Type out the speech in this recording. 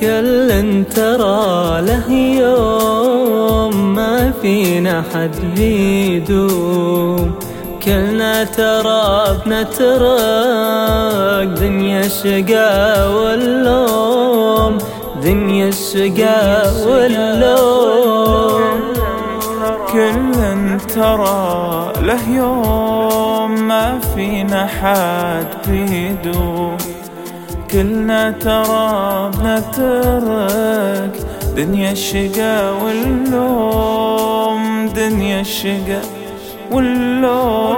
كل ترى له يوم ما فينا حد بيدوم كلنا ترى بنترك دنيا الشقا واللوم. دنيا الشقا واللوم. كل ترى له يوم ما فينا حد بيدوم كلنا ترى بنترك. دنيا الشقا واللوم دنيا الشقا واللوم.